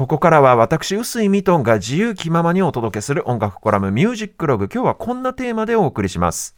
ここからは私臼井ミトンが自由気ままにお届けする音楽コラムミュージックログ。今日はこんなテーマでお送りします。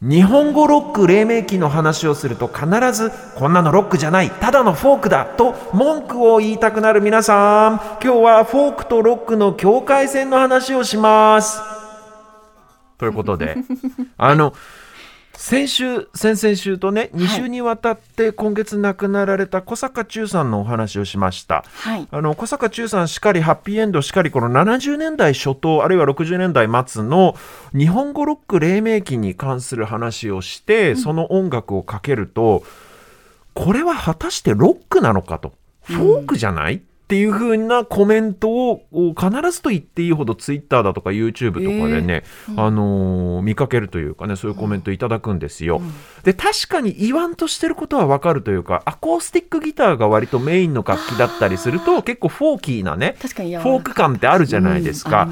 日本語ロック黎明期の話をすると必ずこんなのロックじゃないただのフォークだと文句を言いたくなる皆さん今日はフォークとロックの境界線の話をします。ということであの 先週先々週とね2週にわたって今月亡くなられた小坂忠さんのお話をしました、はい、あの小坂忠さんしかりハッピーエンドしかりこの70年代初頭あるいは60年代末の日本語ロック黎明期に関する話をして、うん、その音楽をかけるとこれは果たしてロックなのかと。フォークじゃない、うんっていう風なコメントを必ずと言っていいほどツイッターだとか YouTube とかでね、えーうん、あのー、見かけるというかねそういうコメントいただくんですよ。うん、で確かに言わんとしてることはわかるというかアコースティックギターが割とメインの楽器だったりすると結構フォーキーなねフォーク感ってあるじゃないですか。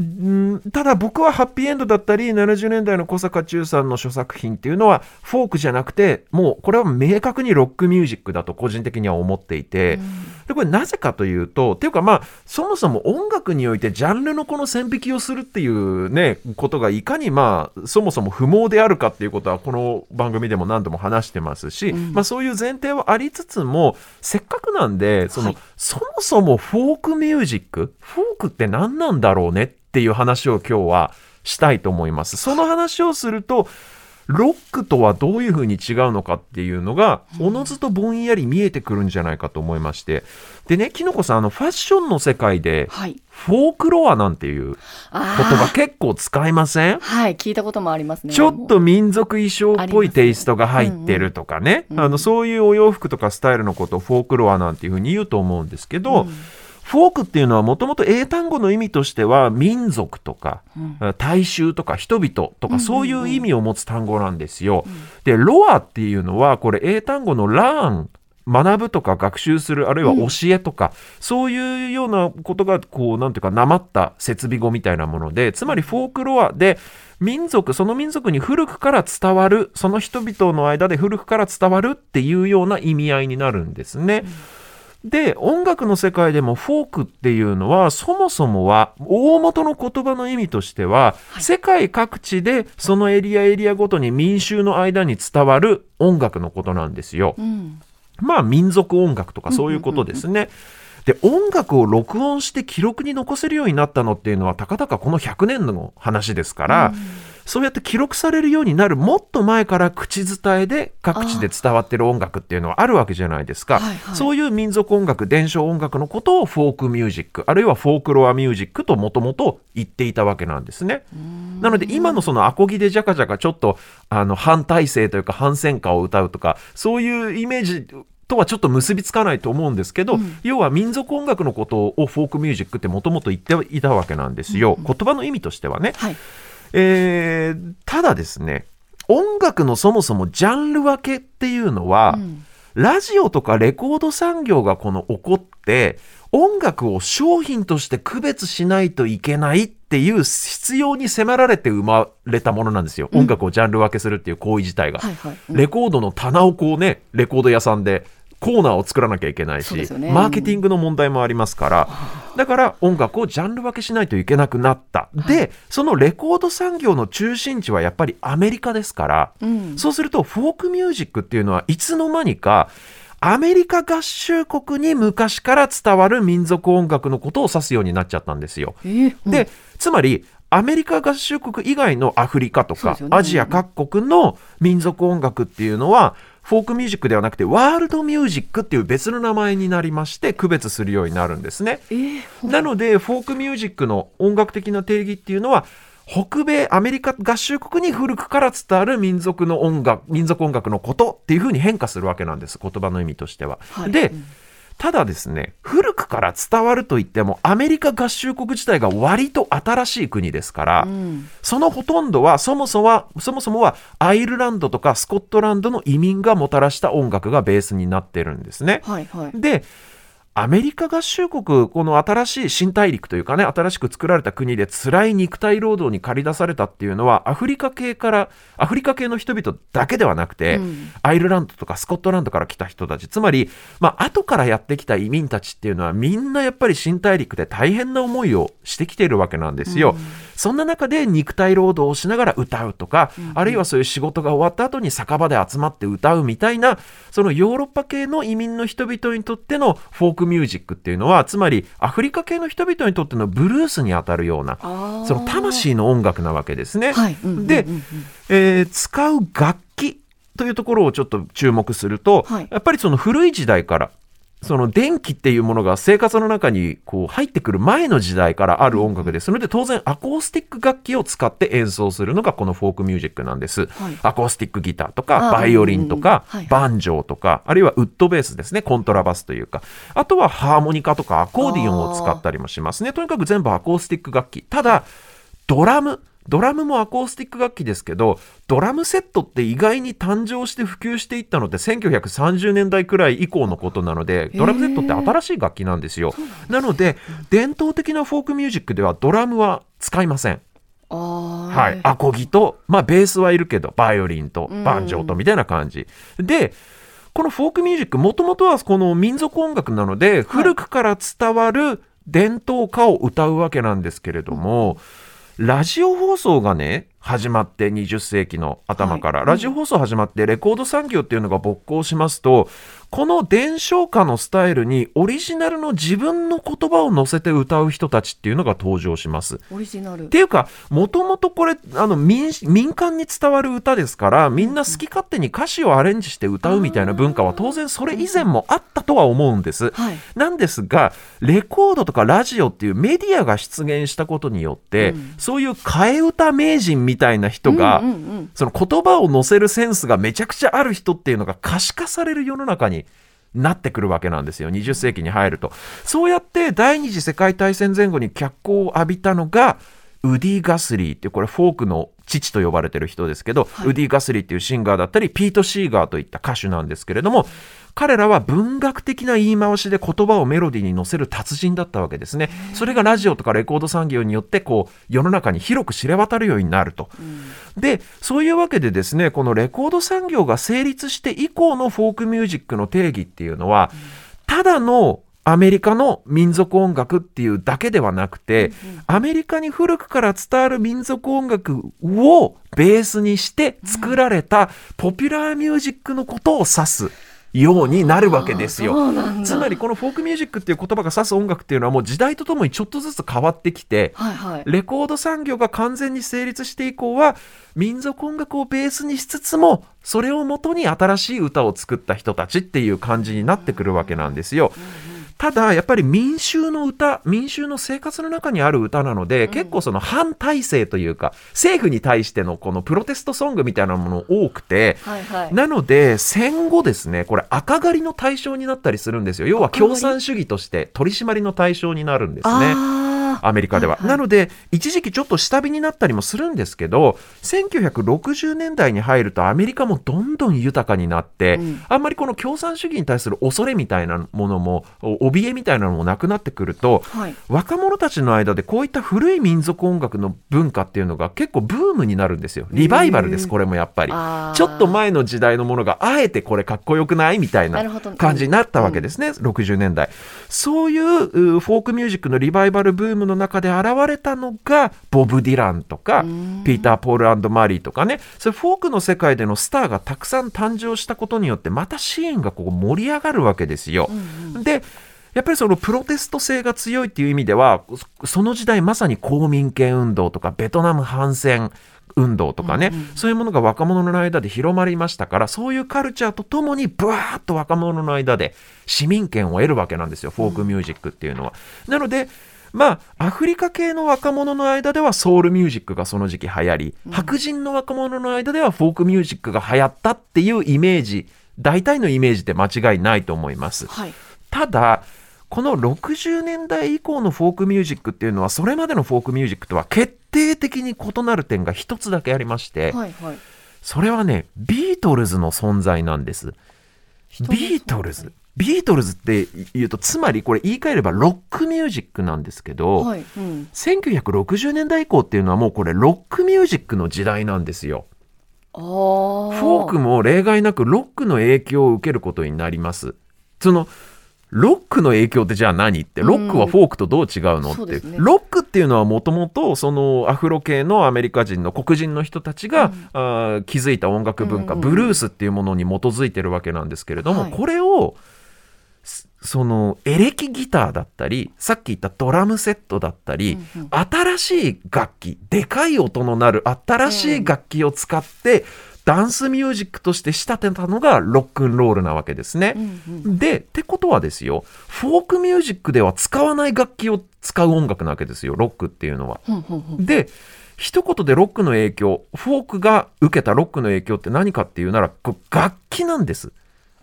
うんんただ僕はハッピーエンドだったり70年代の小坂忠さんの著作品っていうのはフォークじゃなくてもうこれは明確にロックミュージックだと個人的には思っていて、うん、でこれなぜかというとっていうかまあそもそも音楽においてジャンルのこの線引きをするっていうねことがいかにまあそもそも不毛であるかっていうことはこの番組でも何度も話してますし、うん、まあ、そういう前提はありつつもせっかくなんでその、はい、そもそもフォークミュージックフォークって何なんだろうねってっていう話を今日はしたいと思います。その話をすると、ロックとはどういうふうに違うのかっていうのが、おのずとぼんやり見えてくるんじゃないかと思いまして。でね、きのこさん、あの、ファッションの世界で、フォークロアなんていう言葉結構使いません？はい、聞いたこともありますね。ちょっと民族衣装っぽいテイストが入ってるとかね、あの、そういうお洋服とかスタイルのことをフォークロアなんていうふうに言うと思うんですけど、うんフォークっていうのはもともと英単語の意味としては民族とか、うん、大衆とか人々とかそういう意味を持つ単語なんですよ。でロアっていうのはこれ英単語のラーン学ぶとか学習するあるいは教えとか、うん、そういうようなことがこうなんていうかなまった設備語みたいなものでつまりフォークロアで民族その民族に古くから伝わるその人々の間で古くから伝わるっていうような意味合いになるんですね。うんで音楽の世界でもフォークっていうのはそもそもは大元の言葉の意味としては、はい、世界各地でそのエリアエリアごとに民衆の間に伝わる音楽のことなんですよ。うん、まあ民族音楽とかそういうことですね。で音楽を録音して記録に残せるようになったのっていうのはたかだかこの100年の話ですから。うんそうやって記録されるようになるもっと前から口伝えで各地で伝わってる音楽っていうのはあるわけじゃないですか、はいはい、そういう民族音楽伝承音楽のことをフォークミュージックあるいはフォークロアミュージックともともと言っていたわけなんですね。なので今のそのアコギでジャカジャカちょっとあの反体制というか反戦歌を歌うとかそういうイメージとはちょっと結びつかないと思うんですけど、うん、要は民族音楽のことをフォークミュージックってもともと言っていたわけなんですよ、うん、言葉の意味としてはね。はいえー、ただですね音楽のそもそもジャンル分けっていうのは、うん、ラジオとかレコード産業がこの起こって音楽を商品として区別しないといけないっていう必要に迫られて生まれたものなんですよ、うん、音楽をジャンル分けするっていう行為自体が、はいはい。うん、レコードの棚をこうねレコード屋さんでコーナーを作らなきゃいけないし、ね、マーケティングの問題もありますから、だから音楽をジャンル分けしないといけなくなった。で、そのレコード産業の中心地はやっぱりアメリカですから、うん、そうするとフォークミュージックっていうのはいつの間にか、アメリカ合衆国に昔から伝わる民族音楽のことを指すようになっちゃったんですよ。えーうん、で、つまり、アメリカ合衆国以外のアフリカとか、ね、アジア各国の民族音楽っていうのは、フォークミュージックではなくてワールドミュージックっていう別の名前になりまして区別するようになるんですね。えー、なのでフォークミュージックの音楽的な定義っていうのは北米アメリカ合衆国に古くから伝わる民族の音楽民族音楽のことっていうふうに変化するわけなんです言葉の意味としては。はい、で、うんただですね古くから伝わるといってもアメリカ合衆国自体が割と新しい国ですから、うん、そのほとんどはそもそもはそもそもはアイルランドとかスコットランドの移民がもたらした音楽がベースになってるんですね。はいはい、でアメリカ合衆国、この新しい新大陸というかね、新しく作られた国で辛い肉体労働に駆り出されたっていうのは、アフリカ系から、アフリカ系の人々だけではなくて、うん、アイルランドとかスコットランドから来た人たち、つまり、まあ、後からやってきた移民たちっていうのは、みんなやっぱり新大陸で大変な思いをしてきているわけなんですよ。うん、そんな中で肉体労働をしながら歌うとか、うん、あるいはそういう仕事が終わった後に酒場で集まって歌うみたいな、そのヨーロッパ系の移民の人々にとってのフォークミュージックっていうのはつまりアフリカ系の人々にとってのブルースにあたるようなその魂の音楽なわけですね。はい。で、えー、使う楽器というところをちょっと注目すると、はい、やっぱりその古い時代からその電気っていうものが生活の中にこう入ってくる前の時代からある音楽ですので当然アコースティック楽器を使って演奏するのがこのフォークミュージックなんです、はい、アコースティックギターとかバイオリンとか、バンジョーとかあるいはウッドベースですねコントラバスというか。あとはハーモニカとかアコーディオンを使ったりもしますね。とにかく全部アコースティック楽器。ただドラムドラムもアコースティック楽器ですけど、ドラムセットって意外に誕生して普及していったのって1930年代くらい以降のことなので、ドラムセットって新しい楽器なんですよ。なので、伝統的なフォークミュージックではドラムは使いません。はい、アコギと、まあ、ベースはいるけど、バイオリンと、バンジョーとみたいな感じ。で、このフォークミュージック、もともとはこの民族音楽なので、古くから伝わる伝統歌を歌うわけなんですけれども、うんラジオ放送がね、始まって20世紀の頭から、はい、ラジオ放送始まってレコード産業っていうのが勃興しますと、この伝承歌のスタイルにオリジナルの自分の言葉を乗せて歌う人たちっていうのが登場します。オリジナル。っていうかもともとこれあの民民間に伝わる歌ですからみんな好き勝手に歌詞をアレンジして歌うみたいな文化は当然それ以前もあったとは思うんです。はい、なんですがレコードとかラジオっていうメディアが出現したことによって、うん、そういう替え歌名人みたいな人が、うんうんうん、その言葉を載せるセンスがめちゃくちゃある人っていうのが可視化される世の中になってくるわけなんですよ。20世紀に入ると。そうやって第二次世界大戦前後に脚光を浴びたのがウディ・ガスリーっていうこれフォークの父と呼ばれてる人ですけど、はい、ウディ・ガスリーっていうシンガーだったりピート・シーガーといった歌手なんですけれども彼らは文学的な言い回しで言葉をメロディーに乗せる達人だったわけですね。それがラジオとかレコード産業によってこう世の中に広く知れ渡るようになると。うん、でそういうわけでですねこのレコード産業が成立して以降のフォークミュージックの定義っていうのは、うん、ただのアメリカの民族音楽っていうだけではなくて、アメリカに古くから伝わる民族音楽をベースにして作られたポピュラーミュージックのことを指す。ようになるわけですよ。つまりこのフォークミュージックっていう言葉が指す音楽っていうのはもう時代とともにちょっとずつ変わってきて、はいはい、レコード産業が完全に成立して以降は民族音楽をベースにしつつもそれをもとに新しい歌を作った人たちっていう感じになってくるわけなんですよ。うんただやっぱり民衆の歌民衆の生活の中にある歌なので、うん、結構その反体制というか政府に対してのこのプロテストソングみたいなもの多くて、はいはい、なので戦後ですねこれ赤狩りの対象になったりするんですよ。要は共産主義として取り締まりの対象になるんですね。アメリカでは、はいはい、なので一時期ちょっと下火になったりもするんですけど1960年代に入るとアメリカもどんどん豊かになって、うん、あんまりこの共産主義に対する恐れみたいなものも怯えみたいなのもなくなってくると、はい、若者たちの間でこういった古い民族音楽の文化っていうのが結構ブームになるんですよ。リバイバルですこれもやっぱり。ちょっと前の時代のものがあえてこれかっこよくないみたいな感じになったわけですね、うん、60年代。そういうフォークミュージックのリバイバルブームの中で現れたのがボブ・ディランとかピーター・ポールマリーとかね。それフォークの世界でのスターがたくさん誕生したことによってまたシーンがここ盛り上がるわけですよ。うんうん、でやっぱりそのプロテスト性が強いっていう意味ではその時代まさに公民権運動とかベトナム反戦運動とかね、うんうん、そういうものが若者の間で広まりましたからそういうカルチャーとともにブワーッと若者の間で市民権を得るわけなんですよ。フォークミュージックっていうのは。なのでまあ、アフリカ系の若者の間ではソウルミュージックがその時期流行り、うん、白人の若者の間ではフォークミュージックが流行ったっていうイメージ、大体のイメージで間違いないと思います。はい、ただ、この60年代以降のフォークミュージックっていうのは、それまでのフォークミュージックとは決定的に異なる点が一つだけありまして、はいはい、それはね、ビートルズの存在なんです。ビートルズ。ビートルズって言うとつまりこれ言い換えればロックミュージックなんですけど、はいうん、1960年代以降っていうのはもうこれロックミュージックの時代なんですよ。フォークも例外なくロックの影響を受けることになります。そのロックの影響ってじゃあ何って？ロックはフォークとどう違うの、うん、って、ね、ロックっていうのはもともとそのアフロ系のアメリカ人の黒人の人たちが、うん、あ築いた音楽文化、うん、ブルースっていうものに基づいてるわけなんですけれども、はい、これをそのエレキギターだったりさっき言ったドラムセットだったり、うんうん、新しい楽器でかい音のなる新しい楽器を使って、ダンスミュージックとして仕立てたのがロックンロールなわけですね。うんうん、でってことはですよフォークミュージックでは使わない楽器を使う音楽なわけですよロックっていうのは。で一言でロックの影響フォークが受けたロックの影響って何かっていうなら楽器なんです。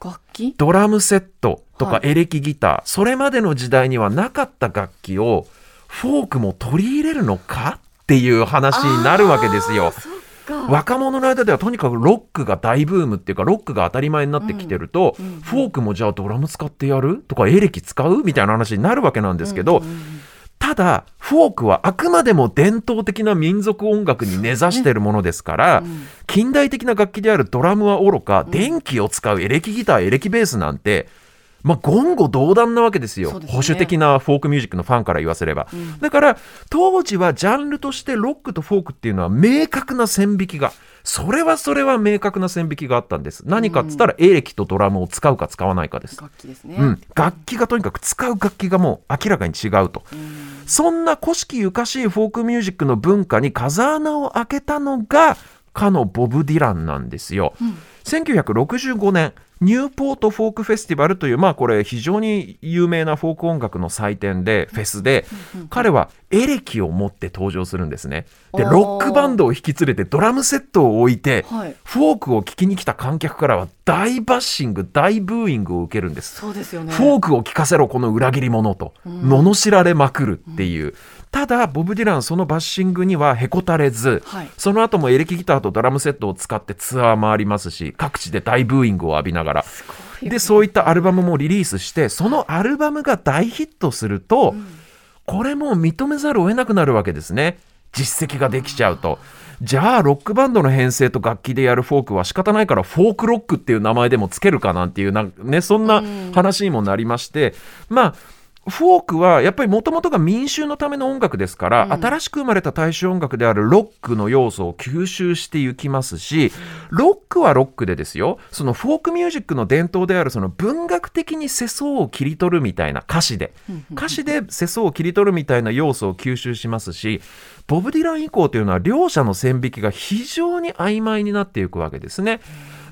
楽器？ドラムセットとかエレキギター、はい、それまでの時代にはなかった楽器をフォークも取り入れるのか？っていう話になるわけですよ。若者の間ではとにかくロックが大ブームっていうかロックが当たり前になってきてると、うんうんうん、フォークもじゃあドラム使ってやる？とかエレキ使う？みたいな話になるわけなんですけど、うんうんただフォークはあくまでも伝統的な民族音楽に根ざしているものですから、うん、近代的な楽器であるドラムはおろか、うん、電気を使うエレキギターエレキベースなんてまあ、言語道断なわけですよ、ね、保守的なフォークミュージックのファンから言わせれば、うん、だから当時はジャンルとしてロックとフォークっていうのは明確な線引きがそれはそれは明確な線引きがあったんです。何かっつったらエレキとドラムを使うか使わないかです。楽器ですね、うん、楽器がとにかく使う楽器がもう明らかに違うと、うん、そんな古式ゆかしいフォークミュージックの文化に風穴を開けたのがかのボブ・ディランなんですよ、うん、1965年ニューポートフォークフェスティバルという、まあこれ非常に有名なフォーク音楽の祭典で、フェスで、彼はエレキを持って登場するんですね。で、ロックバンドを引き連れてドラムセットを置いて、フォークを聴きに来た観客からは大バッシング、大ブーイングを受けるんです。そうですよね。フォークを聴かせろ、この裏切り者と、罵られまくるっていう。ただボブ・ディランそのバッシングにはへこたれず、はい、その後もエレキギターとドラムセットを使ってツアー回りますし各地で大ブーイングを浴びながらでそういったアルバムもリリースしてそのアルバムが大ヒットすると、うん、これも認めざるを得なくなるわけですね実績ができちゃうと。じゃあロックバンドの編成と楽器でやるフォークは仕方ないからフォークロックっていう名前でもつけるかなんていうな、ね、そんな話にもなりまして、うん、まあフォークはやっぱりもともとが民衆のための音楽ですから、うん、新しく生まれた大衆音楽であるロックの要素を吸収していきますし、ロックはロックでですよ、そのフォークミュージックの伝統であるその文学的に世相を切り取るみたいな歌詞で、歌詞で世相を切り取るみたいな要素を吸収しますし、ボブ・ディラン以降というのは両者の線引きが非常に曖昧になっていくわけですね。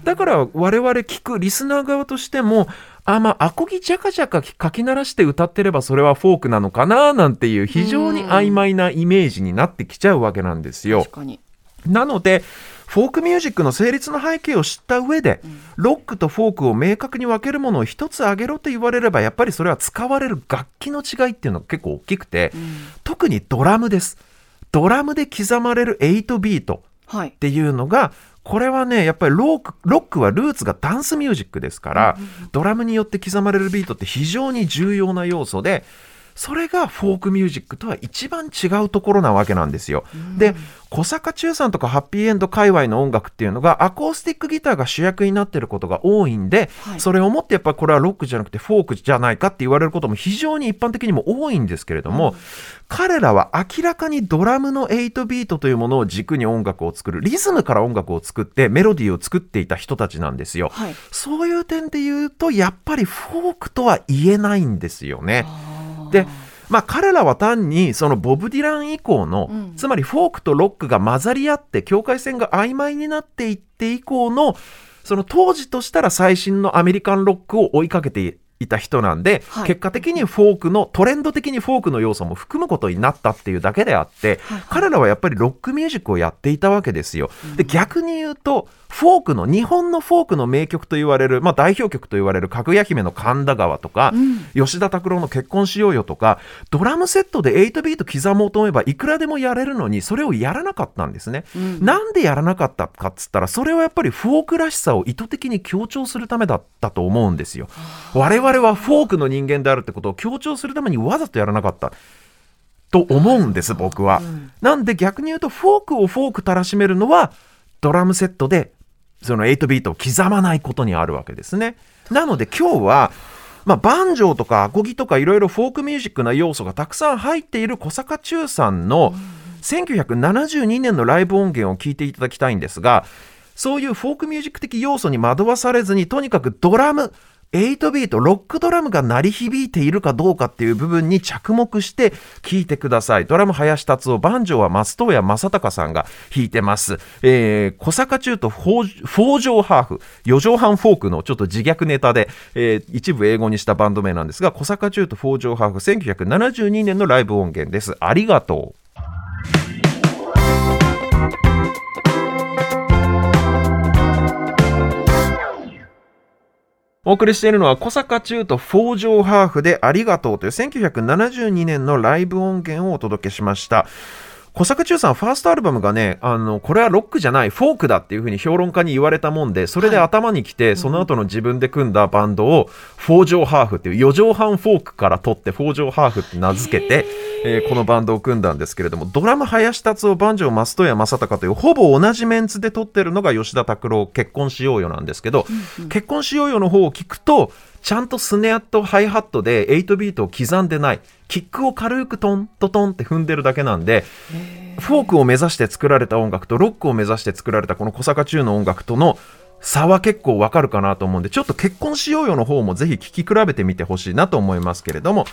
だから我々聞くリスナー側としてもあまあアコギジャカジャカかき鳴らして歌ってればそれはフォークなのかななんていう非常に曖昧なイメージになってきちゃうわけなんですよ。なのでフォークミュージックの成立の背景を知った上で、ロックとフォークを明確に分けるものを一つ挙げろと言われればやっぱりそれは使われる楽器の違いっていうのが結構大きくて、うん、特にドラムです。ドラムで刻まれる8ビートっていうのが、これはねやっぱりロックロックはルーツがダンスミュージックですから、ドラムによって刻まれるビートって非常に重要な要素でそれがフォークミュージックとは一番違うところなわけなんですよ。で小坂忠さんとかハッピーエンド界隈の音楽っていうのがアコースティックギターが主役になってることが多いんで、はい、それをもってやっぱこれはロックじゃなくてフォークじゃないかって言われることも非常に一般的にも多いんですけれども、うん、彼らは明らかにドラムの8ビートというものを軸に音楽を作るリズムから音楽を作ってメロディーを作っていた人たちなんですよ、はい、そういう点で言うとやっぱりフォークとは言えないんですよね。でまあ、彼らは単にそのボブ・ディラン以降の、うん、つまりフォークとロックが混ざり合って境界線が曖昧になっていって以降のその当時としたら最新のアメリカンロックを追いかけていた人なんで、はい、結果的にフォークのトレンド的にフォークの要素も含むことになったっていうだけであって、はいはい、彼らはやっぱりロックミュージックをやっていたわけですよ。で逆に言うとフォークの日本のフォークの名曲と言われる、まあ、代表曲と言われるかぐや姫の神田川とか、うん、吉田拓郎の結婚しようよとかドラムセットで8ビート刻もうと思えばいくらでもやれるのにそれをやらなかったんですね、うん、なんでやらなかったかっつったらそれはやっぱりフォークらしさを意図的に強調するためだったと思うんですよ。我々々はフォークの人間であるってことを強調するためにわざとやらなかった。と思うんです僕は、なんで逆に言うとフォークをフォークたらしめるのはドラムセットでその8ビートを刻まないことにあるわけですね。なので今日はまあ、バンジョーとかアコギとかいろいろフォークミュージックな要素がたくさん入っている小坂忠さんの1972年のライブ音源を聞いていただきたいんですがそういうフォークミュージック的要素に惑わされずにとにかくドラム8ビート、ロックドラムが鳴り響いているかどうかっていう部分に着目して聴いてください。ドラム林立夫、バンジョーは松任谷正隆さんが弾いてます。えー、小坂忠とフォージョーハーフ、四畳半フォークのちょっと自虐ネタで、えー、一部英語にしたバンド名なんですが、小坂中とフォーハーフ、1972年のライブ音源です。ありがとう。お送りしているのは小坂中とフォージョーハーフでありがとうという1972年のライブ音源をお届けしました。小坂忠さん、ファーストアルバムがね、あの、これはロックじゃない、フォークだっていうふうに評論家に言われたもんで、それで頭にきて、はい、その後の自分で組んだバンドを、フォージョーハーフっていう、四畳半フォークから取って、フォージョーハーフって名付けて、えー、このバンドを組んだんですけれども、ドラム林達夫、バンジョー、増戸谷正隆という、ほぼ同じメンツで撮ってるのが吉田拓郎、結婚しようよなんですけど、うんうん、結婚しようよの方を聞くと、ちゃんとスネアとハイハットで8ビートを刻んでない。キックを軽くトントトンって踏んでるだけなんで、フォークを目指して作られた音楽とロックを目指して作られたこの小坂中の音楽との差は結構わかるかなと思うんで、ちょっと結婚しようよの方もぜひ聴き比べてみてほしいなと思いますけれども、